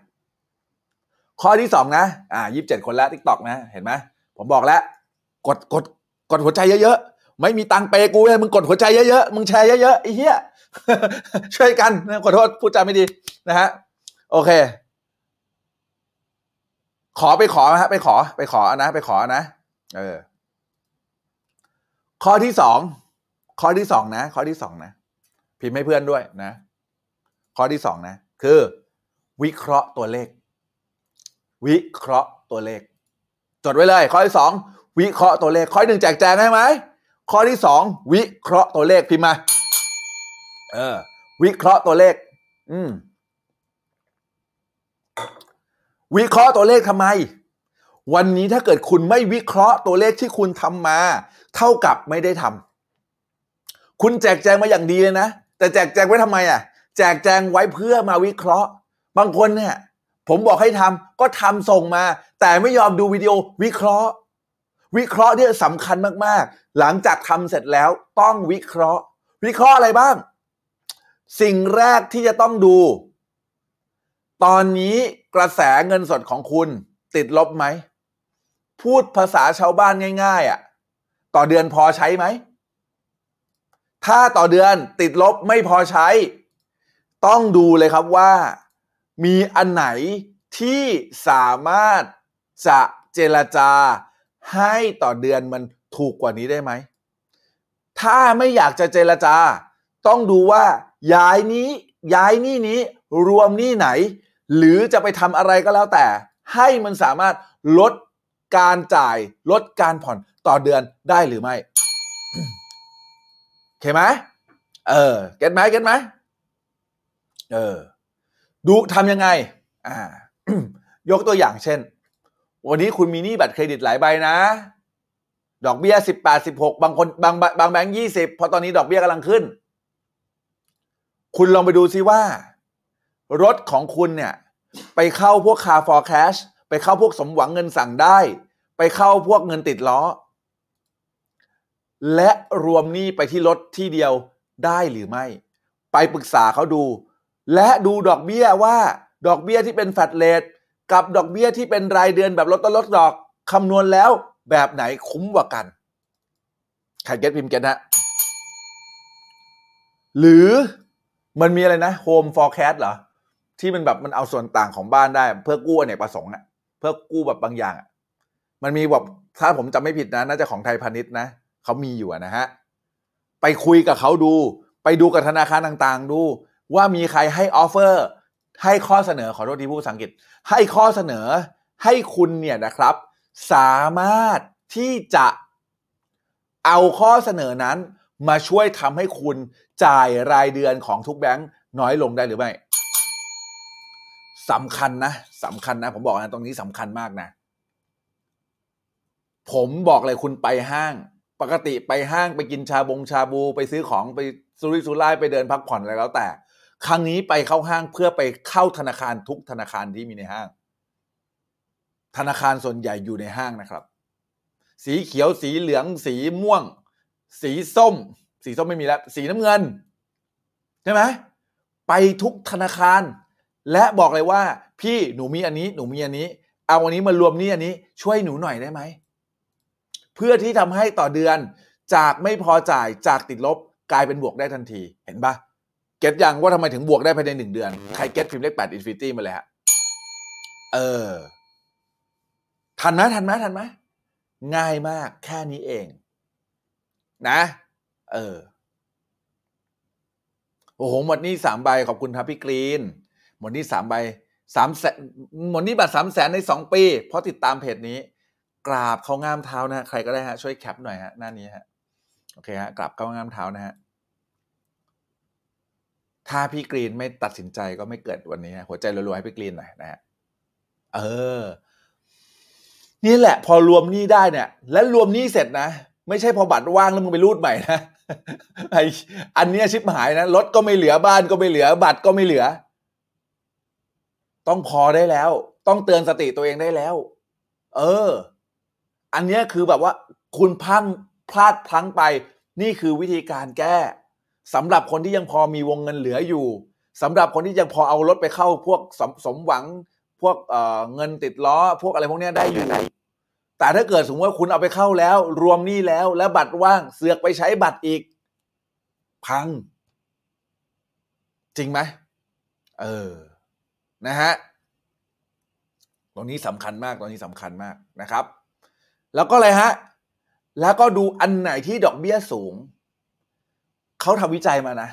ข้อที่สองนะ อ่ายี่สิบเจ็ดคนแล้วทิกตอกนะ เห็นไหม ผมบอกแล้ว กดกดกดหัวใจเยอะๆ ไม่มีตังเปกูเลยมึงกดหัวใจเยอะๆ มึงแชร์เยอะๆไอ้เหี้ยช่วยกันนะขอโทษพูดจาไม่ดีนะฮะโอเค ขอไปขอฮะไปขอ ไปขอนะ ไปขอนะ เออ ข้อที่สองข้อที่สองนะ ข้อที่สองนะพิมพ์ให้เพื่อนด้วยนะ ข้อที่สองนะ คือ วิเคราะห์ตัวเลข วิเคราะห์ตัวเลข จดไว้เลย ข้อที่สองวิเคราะห์ตัวเลข ข้อที่หนึ่งแจกแจงให้ไหม ข้อที่สองวิเคราะห์ตัวเลขพิมพ์มาเออ วิเคราะห์ตัวเลข อืม วิเคราะห์ตัวเลขทำไม วันนี้ถ้าเกิดคุณไม่วิเคราะห์ตัวเลขที่คุณทำมา เท่ากับไม่ได้ทำคุณแจกแจงมาอย่างดีเลยนะ แต่แจกแจงไว้ทำไมอะ แจกแจงไว้เพื่อมาวิเคราะห์ บางคนเนี่ย ผมบอกให้ทำก็ทำส่งมา แต่ไม่ยอมดูวิดีโอวิเคราะห์ วิเคราะห์เนี่ยสำคัญมากๆ หลังจากทำเสร็จแล้วต้องวิเคราะห์ วิเคราะห์อะไรบ้าง สิ่งแรกที่จะต้องดู ตอนนี้กระแสเงินสดของคุณติดลบไหม พูดภาษาชาวบ้านง่ายๆอะต่อเดือนพอใช้ไหม ถ้าต่อเดือนติดลบไม่พอใช้ ต้องดูเลยครับว่า มีอันไหนที่สามารถจะเจรจาให้ต่อเดือนมันถูกกว่านี้ได้ไหม ถ้าไม่อยากจะเจรจา ต้องดูว่าย้ายนี้ย้ายนี้นี้รวมนี้ไหน หรือจะไปทำอะไรก็แล้วแต่ ให้มันสามารถลดการจ่ายลดการผ่อนต่อเดือนได้หรือไม่โอเคไหมเออ เก็ตไหมเก็ตไหมเออ ดูทำยังไง อ่า ยกตัวอย่างเช่น วันนี้คุณมีหนี้บัตรเครดิตหลายใบนะ ดอกเบี้ยสิบแปดสิบหกบางคนบางบางแบงค์ยี่สิบพราะตอนนี้ดอกเบี้ยกำลังขึ้น คุณลองไปดูซิว่า รถของคุณเนี่ย ไปเข้าพวก car for cash ไปเข้าพวกสมหวังเงินสั่งได้ ไปเข้าพวกเงินติดล้อ และรวมหนี้ไปที่รถที่เดียวได้หรือไม่ ไปปรึกษาเขาดู และดูดอกเบี้ยว่าดอกเบี้ยที่เป็นแฟตเลทกับดอกเบี้ยที่เป็นรายเดือนแบบลดต้นลดดอกคำนวณแล้วแบบไหนคุ้มกว่ากันใครเก็ตพิมพ์เก็ตนะหรือมันมีอะไรนะ Home Forecast เหรอ ที่มันแบบมันเอาส่วนต่างของบ้านได้ เพื่อกู้อเนกประสงค์อะเพื่อกู้แบบบางอย่างอะมันมีแบบถ้าผมจำไม่ผิดนะ น่าจะของไทยพาณิชย์นะเขามีอยู่นะฮะ ไปคุยกับเขาดู ไปดูกับธนาคารต่างๆ ดู ว่ามีใครให้ออฟเฟอร์ให้ข้อเสนอขอโทษที่พูดภาษาอังกฤษ ให้ข้อเสนอให้คุณเนี่ยนะครับ สามารถที่จะเอาข้อเสนอนั้น มาช่วยทำให้คุณจ่ายรายเดือนของทุกแบงค์น้อยลงได้หรือไม่สำคัญนะสำคัญนะ ผมบอกนะตรงนี้สำคัญมากนะ ผมบอกเลยคุณไปห้าง ปกติไปห้างไปกินชาบงชาบู ไปซื้อของไปสุริสุร่ายไปเดินพักผ่อนอะไรแล้วแต่ ครั้งนี้ไปเข้าห้างเพื่อไปเข้าธนาคารทุกธนาคารที่มีในห้าง ธนาคารส่วนใหญ่อยู่ในห้างนะครับ สีเขียวสีเหลือง สีม่วง สีส้ม สีส้มไม่มีแล้ว สีน้ำเงินใช่ไหมไปทุกธนาคาร และบอกเลยว่า พี่หนูมีอันนี้ หนูมีอันนี้ เอาอันนี้มารวมนี่อันนี้ ช่วยหนูหน่อยได้ไหมเพื่อที่ทำให้ต่อเดือนจากไม่พอจ่ายจากติดลบกลายเป็นบวกได้ทันทีเห็นปะ get ยังว่าทำไมถึงบวกได้ภายในหนึ่งเดือน ใคร get พิมพ์เลขแปด infinity มาเลยฮะ เออ ทันไหมทันไหมทันไหมง่ายมากแค่นี้เอง นะ เออ โอ้โห หมดนี่สามใบ ขอบคุณครับพี่กรีน หมดนี่สามใบสามแสนหมดนี่บัตรสามแสนในสองปี เพราะติดตามเพจนี้ กราบเขาง่ามเท้านะฮะใครก็ได้ฮะ ช่วยแคปหน่อยฮะ หน้านี้ฮะ โอเคฮะ กราบเขาง่ามเท้านะฮะ ถ้าพี่กรีนไม่ตัดสินใจก็ไม่เกิดวันนี้ หัวใจรัวๆให้พี่กรีนหน่อยนะฮะเออ นี่แหละ พอรวมหนี้ได้เนี่ย และรวมหนี้เสร็จนะ ไม่ใช่พอบัตรว่างแล้วมึงไปรูดใหม่นะไออันเนี้ยชิบหายนะรถก็ไม่เหลือบ้านก็ไม่เหลือ บัตรก็ไม่เหลือ ต้องพอได้แล้ว ต้องเตือนสติตัวเองได้แล้ว เออ อันเนี้ยคือแบบว่า คุณพังพลาดพลั้งไป นี่คือวิธีการแก้ สำหรับคนที่ยังพอมีวงเงินเหลืออยู่สำหรับคนที่ยังพอเอารถไปเข้าพวกสมสมหวังพวกเเงินติดล้อ พวกอะไรพวกนี้ได้อยู่แต่ถ้าเกิดสมมติว่าคุณเอาไปเข้าแล้ว รวมนี้แล้ว แล้วบัตรว่างเสือกไปใช้บัตรอีก พัง จริงไหมเออนะฮะตรงนี้สำคัญมากตรงนี้สำคัญมากนะครับ แล้วก็อะไรฮะแล้วก็ดูอันไหนที่ดอกเบี้ยสูง เขาทำวิจัยมานะ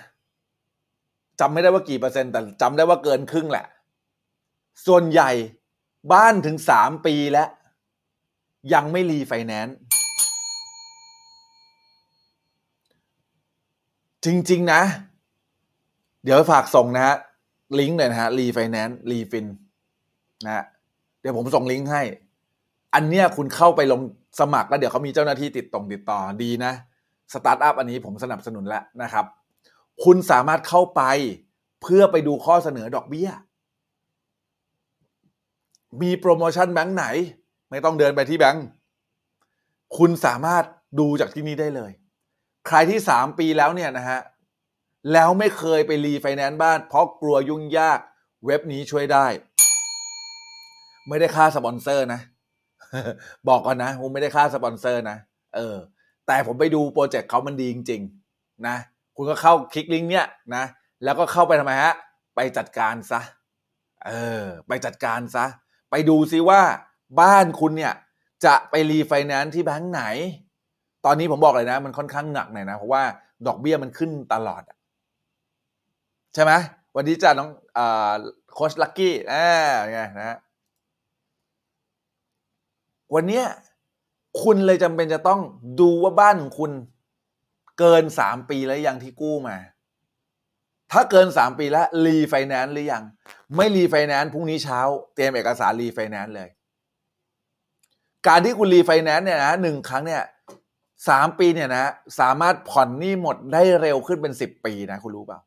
จำไม่ได้ว่ากี่เปอร์เซ็นต์แต่จำได้ว่าเกินครึ่งแหละ ส่วนใหญ่บ้านถึงสามปีแล้ว ยังไม่รีไฟแนนซ์จริง ๆ นะ เดี๋ยวฝากส่งนะฮะ ลิงก์เลยนะฮะรีไฟแนนซ์ Refinn นะฮะเดี๋ยวผมส่งลิงก์ให้ อันเนี้ยคุณเข้าไปลงสมัครแล้วเดี๋ยวเขามีเจ้าหน้าที่ติดตรงติดต่อดีนะ สตาร์ทอัพอันนี้ผมสนับสนุนแล้วนะครับ คุณสามารถเข้าไปเพื่อไปดูข้อเสนอดอกเบี้ย มีโปรโมชั่นแบงค์ไหน ไม่ต้องเดินไปที่แบงค์คุณสามารถดูจากที่นี่ได้เลย ใครที่สามปีแล้วเนี่ยนะฮะ แล้วไม่เคยไปรีไฟแนนซ์บ้าน เพราะกลัวยุ่งยากเว็บนี้ช่วยได้ ไม่ได้ค่าสปอนเซอร์นะ บอกก่อนนะผมไม่ได้ค่าสปอนเซอร์นะ เออ แต่ผมไปดูโปรเจกต์เขามันดีจริง ๆ นะ คุณก็เข้าคลิกลิงก์เนี่ยนะ แล้วก็เข้าไปทำไมฮะ ไปจัดการซะ เออ ไปจัดการซะ ไปดูซิว่าบ้านคุณเนี่ย จะไปรีไฟแนนซ์ที่แบงค์ไหน ตอนนี้ผมบอกเลยนะ มันค่อนข้างหนักหน่อยนะ เพราะว่าดอกเบี้ยมันขึ้นตลอดใช่ไหมวันนี้จะน้องอโคชลักกี้อ่าไงนะวันเนี้ย คุณเลยจำเป็นจะต้องดูว่าบ้านของคุณ เกินสามปีแล้วยังที่กู้มา ถ้าเกินสามปีแล้วรีไฟแนนซ์หรือยัง ไม่รีไฟแนนซ์พรุ่งนี้เช้า เตรียมเอกสารรีไฟแนนซ์เลย การที่คุณรีไฟแนนซ์เนี่ยนะหนึ่งครั้งเนี่ยสามปีเนี่ยนะ สามารถผ่อนหนี้หมดได้เร็วขึ้นเป็นสิบปีนะ คุณรู้เปล่า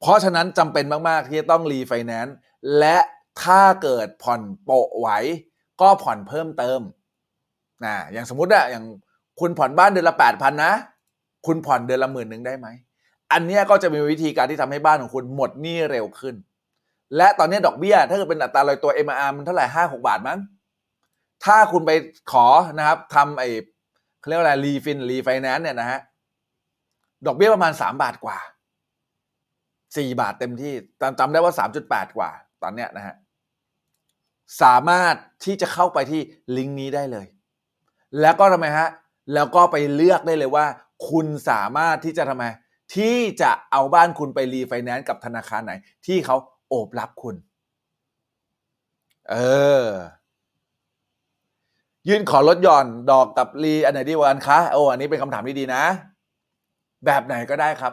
เพราะฉะนั้นจำเป็นมาก ๆ ที่จะต้องรีไฟแนนซ์และถ้าเกิดผ่อนโปะไหว ก็ผ่อนเพิ่มเติม นะอย่างสมมติอะอย่างคุณผ่อนบ้านเดือนละแปดพันนะ คุณผ่อนเดือนละหมื่นหนึ่งได้ไหม อันนี้ก็จะมีวิธีการที่ทำให้บ้านของคุณหมดหนี้เร็วขึ้น และตอนนี้ดอกเบี้ย ถ้าเกิดเป็นอัตราลอยตัว MR มันเท่าไหร่ห้าหกบาทมั้ง ถ้าคุณไปขอนะครับทำไอ้เขาเรียกว่าอะไรรีฟินรีไฟแนนซ์เนี่ยนะฮะดอกเบี้ยประมาณสามบาทกว่าสี่บาทเต็มที่จำจำได้ว่าสามจุดแปดกว่า ตอนเนี้ยนะฮะสามารถที่จะเข้าไปที่ลิงก์นี้ได้เลย แล้วก็ทำไมฮะ แล้วก็ไปเลือกได้เลยว่า คุณสามารถที่จะทำไม ที่จะเอาบ้านคุณไปรีไฟแนนซ์กับธนาคารไหน ที่เขาโอบรับคุณ เออ ยื่นขอลดหย่อนดอกกับรีอันไหนดีกว่ากันคะโอ้อันนี้เป็นคำถามที่ดีนะ แบบไหนก็ได้ครับ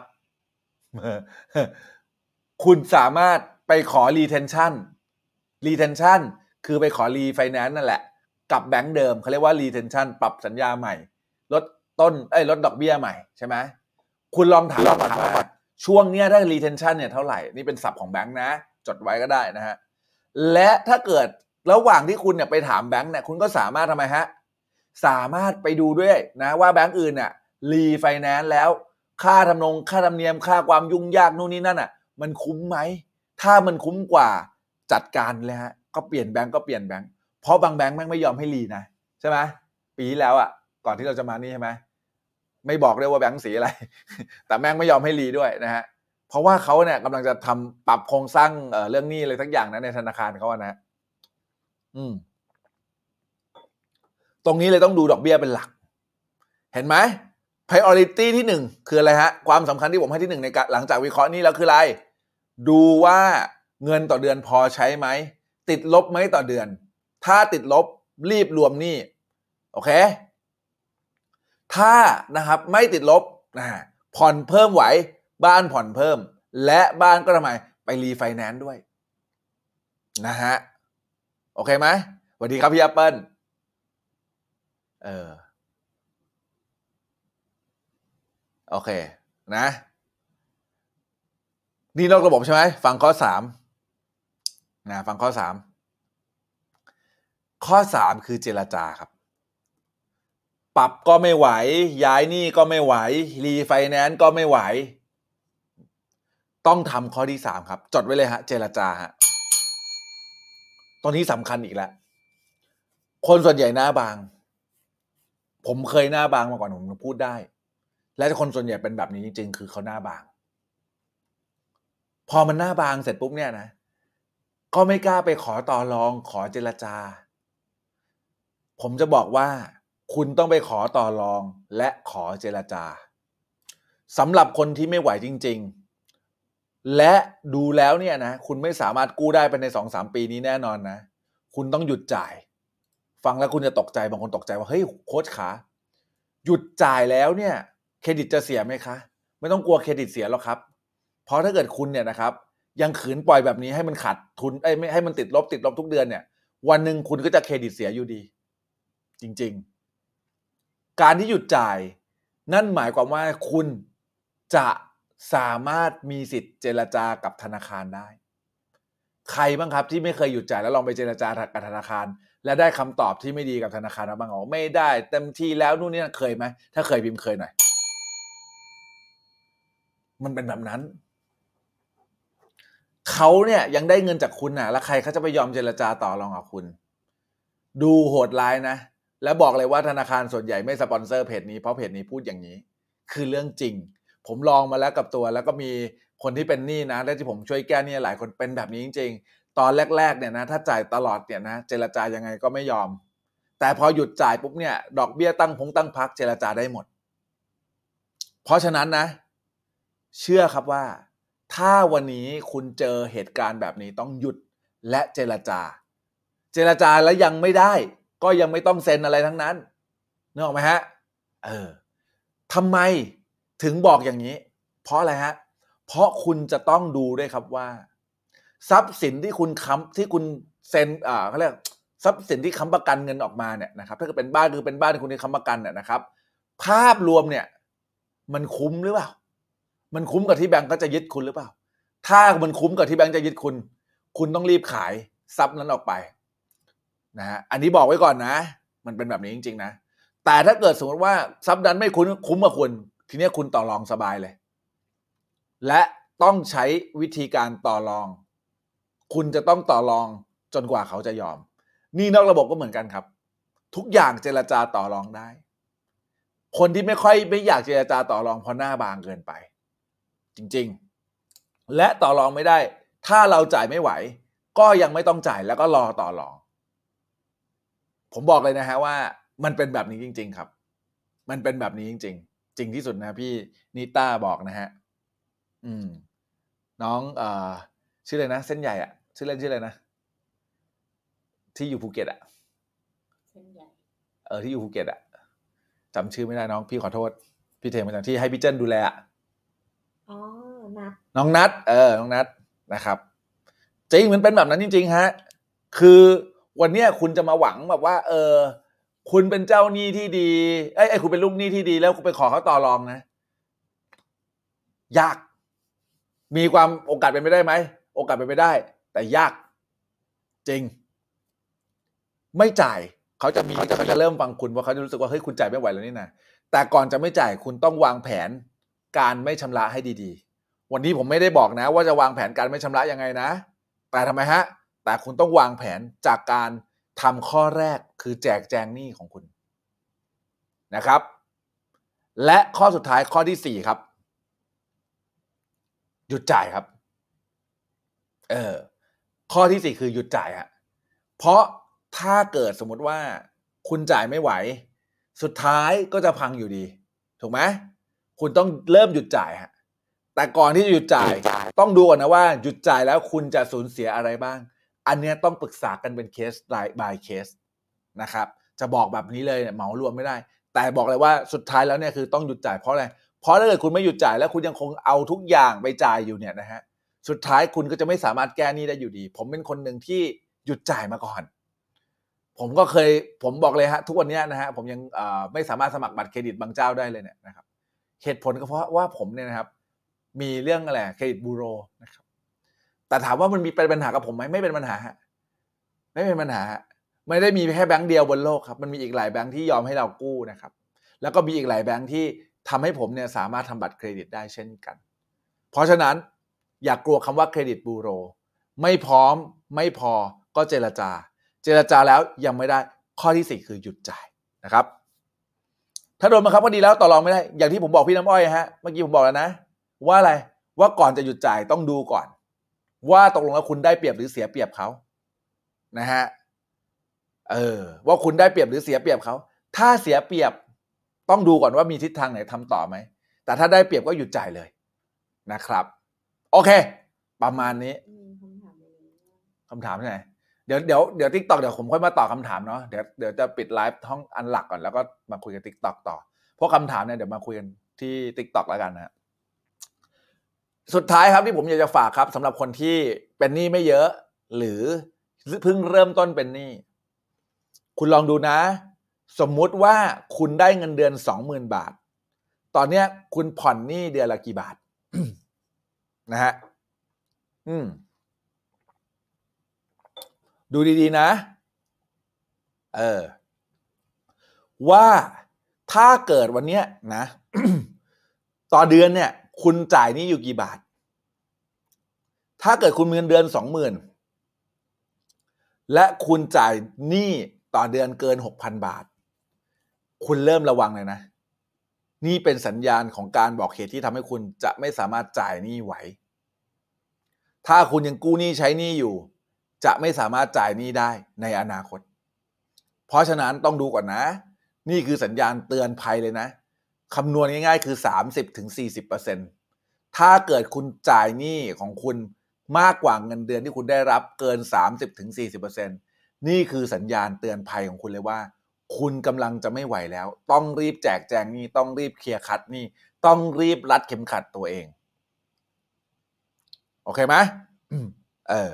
คุณสามารถไปขอ retention retention คือไปขอ refinance นั่นแหละ กับแบงก์เดิมเขาเรียกว่า retention ปรับสัญญาใหม่ ลดต้นเอ้ยลดดอกเบี้ยใหม่ใช่ไหมคุณลองถามลองถามว่าช่วงเนี้ยได้ retention เนี่ยเท่าไหร่ นี่เป็นศัพท์ของแบงก์นะ จดไว้ก็ได้นะฮะ และถ้าเกิดระหว่างที่คุณเนี่ยไปถามแบงก์เนี่ยคุณก็สามารถทำไมฮะ สามารถไปดูด้วยนะว่าแบงก์อื่นเนี่ยรีไฟแนนซ์แล้วค่าทำนงค่าธรรมเนียมค่าความยุ่งยากนู่นนี่นั่นอะ มันคุ้มไหม ถ้ามันคุ้มกว่าจัดการเลยฮะก็เปลี่ยนแบงก์ก็เปลี่ยนแบงก์ ราะบางแบงก์แม่งไม่ยอมให้รีนะใช่ไหมปีที่แล้วอะ ก่อนที่เราจะมานี่ใช่ไหมไม่บอกเลยว่าแบงก์สีอะไร แต่แม่งไม่ยอมให้รีด้วยนะฮะเพราะว่าเขาเนี่ยกำลังจะทำปรับโครงสร้างเอ่อเรื่องหนี้อะไรสักอย่างนะในธนาคารเขาอะนะอืม ตรงนี้เลยต้องดูดอกเบี้ยเป็นหลัก เห็นไหม priority ที่หนึ่งคืออะไรฮะ ความสำคัญที่ผมให้ที่หนึ่งในหลังจากวิเคราะห์นี้แล้วคืออะไร ดูว่าเงินต่อเดือนพอใช้ไหม ติดลบไหมต่อเดือน ถ้าติดลบรีบรวมหนี้โอเค ถ้านะครับไม่ติดลบนะผ่อนเพิ่มไหวบ้านผ่อนเพิ่ม และบ้านก็ทำไมไปรีไฟแนนซ์ด้วยนะฮะโอเคไหมสวัสดีครับพี่แอปเปิลเออโอเคนะนี่นอกระบบใช่ไหมฟังข้อสามนะฟังข้อสาม ข้อสามคือเจรจาครับ ปรับก็ไม่ไหว ย้ายหนี้ก็ไม่ไหว รีไฟแนนซ์ก็ไม่ไหว ต้องทำข้อที่สามครับ จดไว้เลยฮะ เจรจาฮะตรงนี้สำคัญอีกแล้วคนส่วนใหญ่หน้าบาง ผมเคยหน้าบางมาก่อนผมพูดได้ และคนส่วนใหญ่เป็นแบบนี้จริงๆ คือเขาหน้าบาง พอมันหน้าบางเสร็จปุ๊บเนี่ยนะ ก็ไม่กล้าไปขอต่อรองขอเจรจา ผมจะบอกว่าคุณต้องไปขอต่อรองและขอเจรจาสำหรับคนที่ไม่ไหวจริง ๆ และดูแล้วเนี่ยนะ คุณไม่สามารถกู้ได้ภายในสองสามปีนี้แน่นอนนะ คุณต้องหยุดจ่าย ฟังแล้วคุณจะตกใจบางคนตกใจว่าเฮ้ยโค้ชขาหยุดจ่ายแล้วเนี่ย เครดิตจะเสียไหมคะ ไม่ต้องกลัวเครดิตเสียหรอกครับ เพราะถ้าเกิดคุณเนี่ยนะครับ ยังขืนปล่อยแบบนี้ให้มันขาดทุนไอ้ไม่ให้มันติดลบติดลบทุกเดือนเนี่ย วันหนึ่งคุณก็จะเครดิตเสียอยู่ดี จริง ๆ การที่หยุดจ่าย นั่นหมายความว่าคุณจะสามารถมีสิทธิ์เจรจากับธนาคารได้ ใครบ้างครับที่ไม่เคยหยุดจ่ายแล้วลองไปเจรจากับธนาคาร และได้คำตอบที่ไม่ดีกับธนาคารบ้างอ๋อไม่ได้ เต็มที่แล้วนู่นนี่เคยไหมถ้าเคยพิมพ์เคยหน่อย มันเป็นแบบนั้นเขาเนี่ยยังได้เงินจากคุณน่ะแล้วใครเขาจะไปยอมเจรจาต่อรองกับคุณ ดูโหดร้ายนะ แล้วบอกเลยว่าธนาคารส่วนใหญ่ไม่สปอนเซอร์เพจนี้เพราะเพจนี้พูดอย่างนี้ คือเรื่องจริง ผมลองมาแล้วกับตัว แล้วก็มีคนที่เป็นหนี้นะและที่ผมช่วยแก้หนี้หลายคนเป็นแบบนี้จริง ๆ ตอนแรกๆเนี่ยนะถ้าจ่ายตลอดเนี่ยนะเจรจายังไงก็ไม่ยอม แต่พอหยุดจ่ายปุ๊บเนี่ยดอกเบี้ยตั้งพงตั้งพักเจรจาได้หมด เพราะฉะนั้นนะ เชื่อครับว่า ถ้าวันนี้คุณเจอเหตุการณ์แบบนี้ต้องหยุดและเจรจา เจรจาแล้วยังไม่ได้ ก็ยังไม่ต้องเซ็นอะไรทั้งนั้นนึกออกไหมฮะเออทำไมถึงบอกอย่างนี้ เพราะอะไรฮะเพราะคุณจะต้องดูด้วยครับว่า ทรัพย์สินที่คุณค้ำที่คุณเซ็นอ่าเขาเรียกทรัพย์สินที่ค้ำประกันเงินออกมาเนี่ยนะครับถ้าเกิดเป็นบ้านคือเป็นบ้านที่คุณที่ค้ำประกันเนี่ยนะครับ ภาพรวมเนี่ย มันคุ้มหรือเปล่า มันคุ้มกับที่แบงก์ก็จะยึดคุณหรือเปล่า ถ้ามันคุ้มกับที่แบงก์จะยึดคุณ คุณต้องรีบขายทรัพย์นั้นออกไป นะฮะอันนี้บอกไว้ก่อนนะ มันเป็นแบบนี้จริง ๆ นะ แต่ถ้าเกิดสมมติว่าทรัพย์นั้นไม่คุ้มคุ้มกับคุณ ทีนี้คุณต่อรองสบายเลย และต้องใช้วิธีการต่อรอง คุณจะต้องต่อรองจนกว่าเขาจะยอม นี่นอกระบบก็เหมือนกันครับ ทุกอย่างเจรจาต่อรองได้ คนที่ไม่ค่อยไม่อยากเจรจาต่อรองเพราะหน้าบางเกินไป จริงๆ และต่อรองไม่ได้ ถ้าเราจ่ายไม่ไหว ก็ยังไม่ต้องจ่ายแล้วก็รอต่อรอง ผมบอกเลยนะฮะว่า มันเป็นแบบนี้จริง ๆ ครับ มันเป็นแบบนี้จริง ๆ จริงที่สุดนะพี่นิต้าบอกนะฮะอืม น้องเอ่อชื่ออะไรนะเส้นใหญ่อะชื่อเล่นชื่ออะไรนะที่อยู่ภูเก็ตอะเส้นใหญ่เออที่อยู่ภูเก็ตอะจำชื่อไม่ได้น้องพี่ขอโทษ พี่เทมมาจากที่ให้พี่เจิ้นดูแลอะอ๋อนัดน้องนัด เออ น้องนัดนะครับ จริงมันเป็นแบบนั้นจริง ๆ ฮะ คือ วันเนี้ยคุณจะมาหวังแบบว่า เออ คุณเป็นเจ้าหนี้ที่ดีเอ้ยเอ้คุณเป็นลูกหนี้ที่ดี แล้วคุณไปขอเขาต่อรองนะ ยาก มีความโอกาสเป็นไปได้ไหมโอกาสเป็นไปได้ แต่ยากจริง ไม่จ่ายเขาจะมีเขาจะเริ่มฟังคุณเพราะเขาจะรู้สึกว่าเฮ้ยคุณจ่ายไม่ไหวแล้วนี่นะแต่ก่อนจะไม่จ่ายคุณต้องวางแผนการไม่ชำระให้ดีๆ วันนี้ผมไม่ได้บอกนะ ว่าจะวางแผนการไม่ชำระยังไงนะ แต่ทำไมฮะ แต่คุณต้องวางแผนจากการทำข้อแรกคือแจกแจงหนี้ของคุณนะครับ และข้อสุดท้ายข้อที่สี่ครับ หยุดจ่ายครับ เออข้อที่สี่คือหยุดจ่ายฮะเพราะถ้าเกิดสมมติว่าคุณจ่ายไม่ไหว สุดท้ายก็จะพังอยู่ดี ถูกไหมคุณต้องเริ่มหยุดจ่ายฮะแต่ก่อนที่จะหยุดจ่าย ต้องดูก่อนนะว่า หยุดจ่ายแล้วคุณจะสูญเสียอะไรบ้าง อันเนี้ยต้องปรึกษากันเป็นเคส by case นะครับจะบอกแบบนี้เลยเนี่ยเหมารวมไม่ได้ แต่บอกเลยว่าสุดท้ายแล้วเนี่ยคือต้องหยุดจ่ายเพราะอะไรเพราะถ้าเกิดคุณไม่หยุดจ่ายแล้วคุณยังคงเอาทุกอย่างไปจ่ายอยู่เนี่ยนะฮะสุดท้ายคุณก็จะไม่สามารถแก้หนี้ได้อยู่ดี ผมเป็นคนหนึ่งที่หยุดจ่ายมาก่อน ผมก็เคยผมบอกเลยฮะทุกวันนี้นะฮะผมยังอ่อไม่สามารถสมัครบัตรเครดิตบางเจ้าได้เลยเนี่ยนะครับเหตุผลก็เพราะว่าผมเนี่ยนะครับ มีเรื่องอะไรเครดิตบูโรนะครับ แต่ถามว่ามันมีเป็นปัญหากับผมไหมไม่เป็นปัญหาฮะไม่เป็นปัญหาฮะไม่ได้มีแค่แบงค์เดียวบนโลกครับ มันมีอีกหลายแบงค์ที่ยอมให้เรากู้นะครับ แล้วก็มีอีกหลายแบงค์ที่ทำให้ผมเนี่ยสามารถทำบัตรเครดิตได้เช่นกัน เพราะฉะนั้นอย่ากกลัวคำว่าเครดิตบูโร ไม่พร้อมไม่พอก็เจรจา เจรจาแล้วยังไม่ได้ข้อที่สี่คือหยุดจ่ายนะครับ ถ้าโดนบังคับก็ดีแล้วต่อรองไม่ได้ อย่างที่ผมบอกพี่น้ำอ้อยฮะ เมื่อกี้ผมบอกแล้วนะ ว่าอะไร ว่าก่อนจะหยุดจ่ายต้องดูก่อน ว่าตกลงแล้วคุณได้เปรียบหรือเสียเปรียบเขานะฮะเออว่าคุณได้เปรียบหรือเสียเปรียบเขาถ้าเสียเปรียบต้องดูก่อนว่ามีทิศทางไหนทำต่อไหมแต่ถ้าได้เปรียบก็หยุดจ่ายเลยนะครับ โอเค ประมาณนี้คำถามอะไรไหมคำถามไหนเดี๋ยวเดี๋ยวเดี๋ยวทิกตอกเดี๋ยวผมค่อยมาตอบคำถามเนาะเดี๋ยวเดี๋ยวจะปิดไลฟ์ห้องอันหลักก่อนแล้วก็มาคุยกัน TikTok ต่อเพราะคำถามเนี่ยเดี๋ยวมาคุยกันที่ TikTok แล้วกันนะฮะ สุดท้ายครับที่ผมอยากจะฝากครับสำหรับคนที่เป็นหนี้ไม่เยอะ หรือเพิ่งเริ่มต้นเป็นหนี้คุณลองดูนะ สมมุติว่าคุณได้เงินเดือนสองหมื่นบาท ตอนเนี้ย คุณผ่อนหนี้เดือนละกี่บาทนะฮะอืม ดูดีๆนะ เออ ว่าถ้าเกิดวันเนี้ยนะ ต่อเดือนเนี่ย คุณจ่ายนี้อยู่กี่บาท ถ้าเกิดคุณมีเงินเดือนสองหมื่นและคุณจ่ายหนี้ต่อเดือนเกินหกพันบาท คุณเริ่มระวังเลยนะ นี่เป็นสัญญาณของการบอกเหตุที่ทำให้คุณจะไม่สามารถจ่ายหนี้ไหว ถ้าคุณยังกู้หนี้ใช้หนี้อยู่ จะไม่สามารถจ่ายหนี้ได้ในอนาคต เพราะฉะนั้นต้องดูก่อนนะ นี่คือสัญญาณเตือนภัยเลยนะ คำนวณง่ายๆ คือ 30-40%ถ้าเกิดคุณจ่ายหนี้ของคุณมากกว่าเงินเดือนที่คุณได้รับเกิน 30-40%นี่คือสัญญาณเตือนภัยของคุณเลยว่า คุณกำลังจะไม่ไหวแล้ว ต้องรีบแจกแจงหนี้ต้องรีบเคลียร์คัดหนี้ต้องรีบรัดเข็มขัดตัวเอง โอเคไหมเออ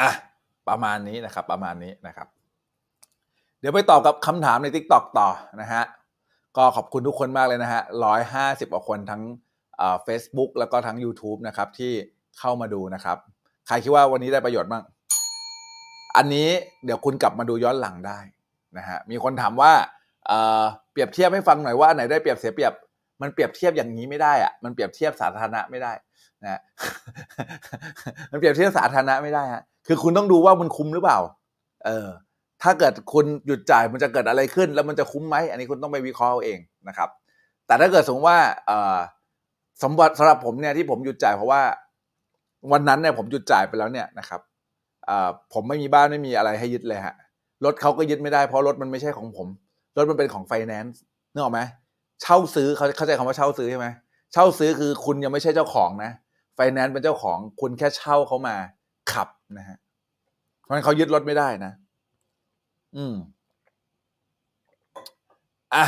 อะประมาณนี้นะครับ ประมาณนี้นะครับ เดี๋ยวไปตอบกับคำถามใน t ิ k t o k ต่อนะฮะ ก็ขอบคุณทุกคนมากเลยนะฮะร้อยห้าสิบกว่าคนทั้งเฟซบุ๊กแล้วก็ทั้ง YouTube นะครับ ที่เข้ามาดูนะครับ ใครคิดว่าวันนี้ได้ประโยชน์บ้าง อันนี้เดี๋ยวคุณกลับมาดูย้อนหลังได้นะฮะ มีคนถามว่าเเปรียบเทียบให้ฟังหน่อยว่าไหนได้เปรียบเสียเปรียบ มันเปรียบเทียบอย่างนี้ไม่ได้อะมันเปรียบเทียบสาธารณะไม่ได้นะมันเปรียบเทียบสาธารณะไม่ได้ฮะ คือคุณต้องดูว่ามันคุ้มหรือเปล่า เออ ถ้าเกิดคุณหยุดจ่ายมันจะเกิดอะไรขึ้น แล้วมันจะคุ้มไหมอันนี้คุณต้องไปวิเคราะห์เอาเองนะครับ แต่ถ้าเกิดสมมติว่าสมบัติสำหรับผมเนี่ยที่ผมหยุดจ่ายเพราะว่า วันนั้นเนี่ยผมหยุดจ่ายไปแล้วเนี่ยนะครับผมไม่มีบ้านไม่มีอะไรให้ยึดเลยฮะรถเขาก็ยึดไม่ได้เพราะรถมันไม่ใช่ของผม รถมันเป็นของไฟแนนซ์นึกออกไหมเช่าซื้อเขาเข้าใจคำว่าเช่าซื้อใช่ไหมเช่าซื้อคือคุณยังไม่ใช่เจ้าของนะไฟแนนซ์เป็นเจ้าของคุณแค่เช่าเขามาขับนะฮะเพราะฉะนั้นเขายึดรถไม่ได้นะ อืมอะ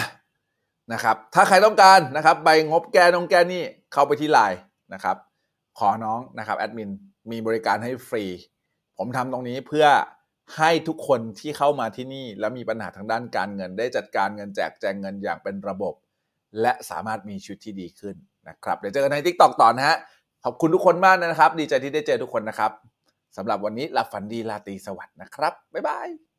นะครับ ถ้าใครต้องการนะครับ ใบงบแก้น้องแก้นี่เข้าไปที่ไลน์นะครับ ขอน้องนะครับแอดมินมีบริการให้ฟรี ผมทำตรงนี้เพื่อให้ทุกคนที่เข้ามาที่นี่ แล้วมีปัญหาทางด้านการเงิน ได้จัดการเงินแจกแจงเงินอย่างเป็นระบบ และสามารถมีชีวิตที่ดีขึ้นนะครับ เดี๋ยวเจอกันใน t ิ k t o k ต่อนะฮะ ขอบคุณทุกคนมากนะครับ ดีใจที่ได้เจอทุกคนนะครับสำหรับวันนี้ลับฝันดีราตีสวัสดนะครับ บ๊ายบาย